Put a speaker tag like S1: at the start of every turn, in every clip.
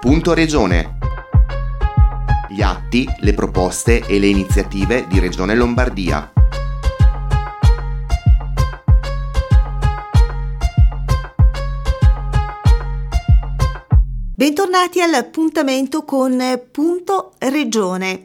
S1: Punto Regione. Gli atti, le proposte e le iniziative di Regione Lombardia.
S2: Bentornati all'appuntamento con Punto Regione.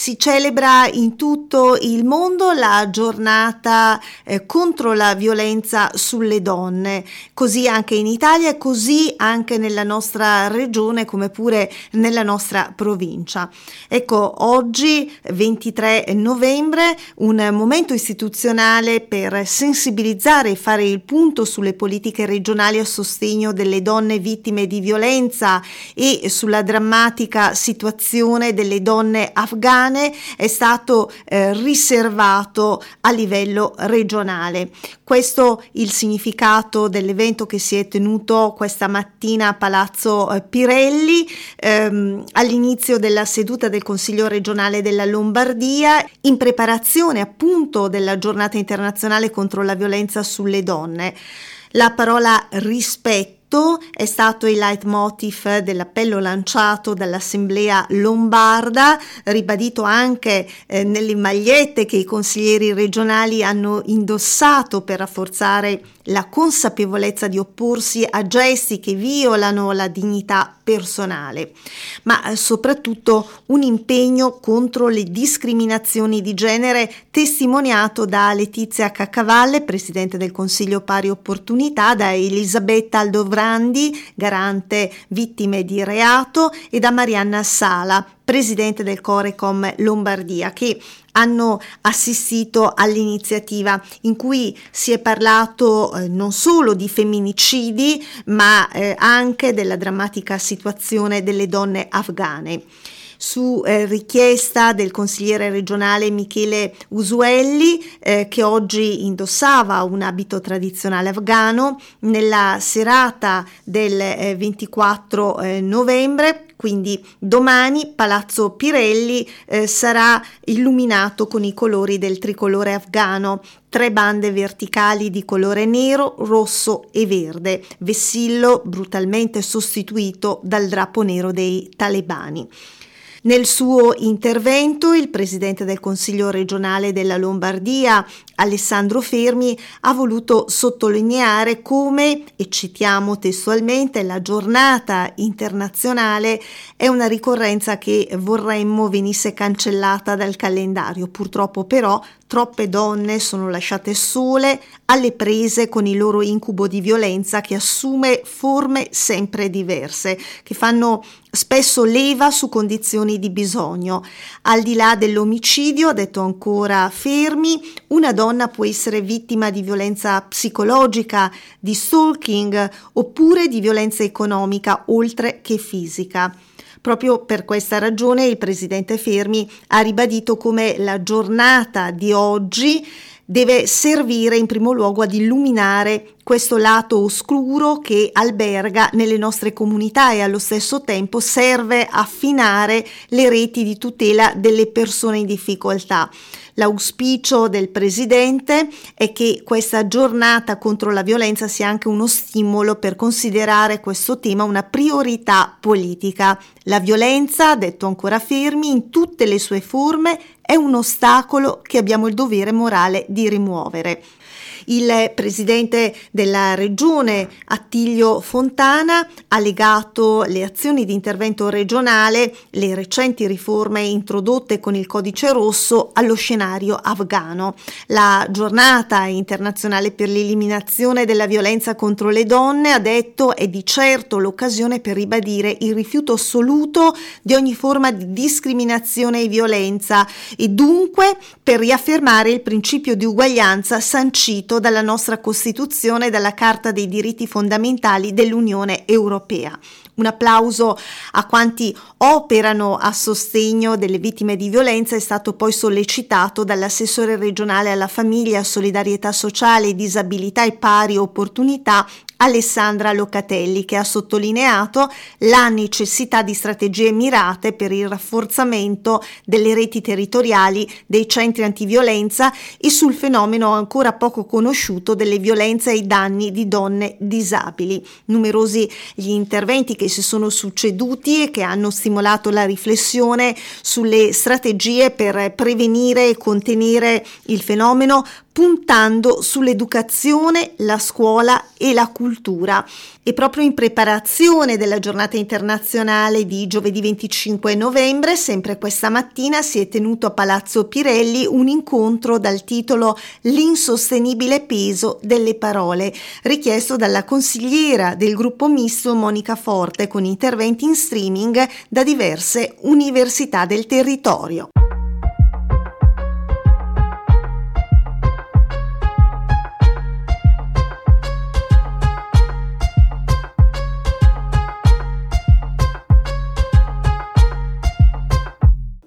S2: Si celebra in tutto il mondo la giornata eh, contro la violenza sulle donne, così anche in Italia così anche nella nostra regione come pure nella nostra provincia. Ecco, oggi 23 novembre, un momento istituzionale per sensibilizzare e fare il punto sulle politiche regionali a sostegno delle donne vittime di violenza e sulla drammatica situazione delle donne afghane italiane è stato eh, riservato a livello regionale. Questo il significato dell'evento che si è tenuto questa mattina a Palazzo eh, Pirelli ehm, all'inizio della seduta del Consiglio regionale della Lombardia in preparazione appunto della giornata internazionale contro la violenza sulle donne. La parola rispetto è stato il leitmotiv dell'appello lanciato dall'Assemblea lombarda, ribadito anche eh, nelle magliette che i consiglieri regionali hanno indossato per rafforzare la consapevolezza di opporsi a gesti che violano la dignità personale, ma eh, soprattutto un impegno contro le discriminazioni di genere testimoniato da Letizia Caccavalle, Presidente del Consiglio Pari Opportunità, da Elisabetta Aldovrandi, garante vittime di reato, e da Marianna Sala, Presidente del Corecom Lombardia, che hanno assistito all'iniziativa in cui si è parlato eh, non solo di femminicidi ma eh, anche della drammatica situazione delle donne afghane. Su eh, richiesta del consigliere regionale Michele Usuelli eh, che oggi indossava un abito tradizionale afghano nella serata del eh, 24 eh, novembre quindi domani Palazzo Pirelli eh, sarà illuminato con i colori del tricolore afghano, tre bande verticali di colore nero, rosso e verde, vessillo brutalmente sostituito dal drappo nero dei talebani. Nel suo intervento il presidente del Consiglio regionale della Lombardia, Alessandro Fermi, ha voluto sottolineare come, e citiamo testualmente, la giornata internazionale è una ricorrenza che vorremmo venisse cancellata dal calendario. Purtroppo però Troppe donne sono lasciate sole, alle prese con il loro incubo di violenza che assume forme sempre diverse, che fanno spesso leva su condizioni di bisogno. Al di là dell'omicidio, ha detto ancora Fermi, una donna può essere vittima di violenza psicologica, di stalking oppure di violenza economica, oltre che fisica. Proprio per questa ragione il presidente Fermi ha ribadito come la giornata di oggi deve servire in primo luogo ad illuminare questo lato oscuro che alberga nelle nostre comunità e allo stesso tempo serve a affinare le reti di tutela delle persone in difficoltà. L'auspicio del Presidente è che questa giornata contro la violenza sia anche uno stimolo per considerare questo tema una priorità politica. La violenza, detto ancora fermi, in tutte le sue forme è un ostacolo che abbiamo il dovere morale di rimuovere. Il presidente della regione Attilio Fontana ha legato le azioni di intervento regionale, le recenti riforme introdotte con il codice rosso allo scenario afghano. La giornata internazionale per l'eliminazione della violenza contro le donne, ha detto, è di certo l'occasione per ribadire il rifiuto assoluto di ogni forma di discriminazione e violenza e dunque per riaffermare il principio di uguaglianza sancito dalla nostra Costituzione e dalla Carta dei diritti fondamentali dell'Unione Europea. Un applauso a quanti operano a sostegno delle vittime di violenza è stato poi sollecitato dall'assessore regionale alla famiglia, solidarietà sociale, disabilità e pari opportunità Alessandra Locatelli che ha sottolineato la necessità di strategie mirate per il rafforzamento delle reti territoriali dei centri antiviolenza e sul fenomeno ancora poco conosciuto delle violenze ai danni di donne disabili. Numerosi gli interventi che si sono succeduti e che hanno stimolato la riflessione sulle strategie per prevenire e contenere il fenomeno puntando sull'educazione, la scuola e la cultura. E proprio in preparazione della giornata internazionale di giovedì 25 novembre, sempre questa mattina, si è tenuto a Palazzo Pirelli un incontro dal titolo L'insostenibile peso delle parole, richiesto dalla consigliera del gruppo misto Monica Forte con interventi in streaming da diverse università del territorio.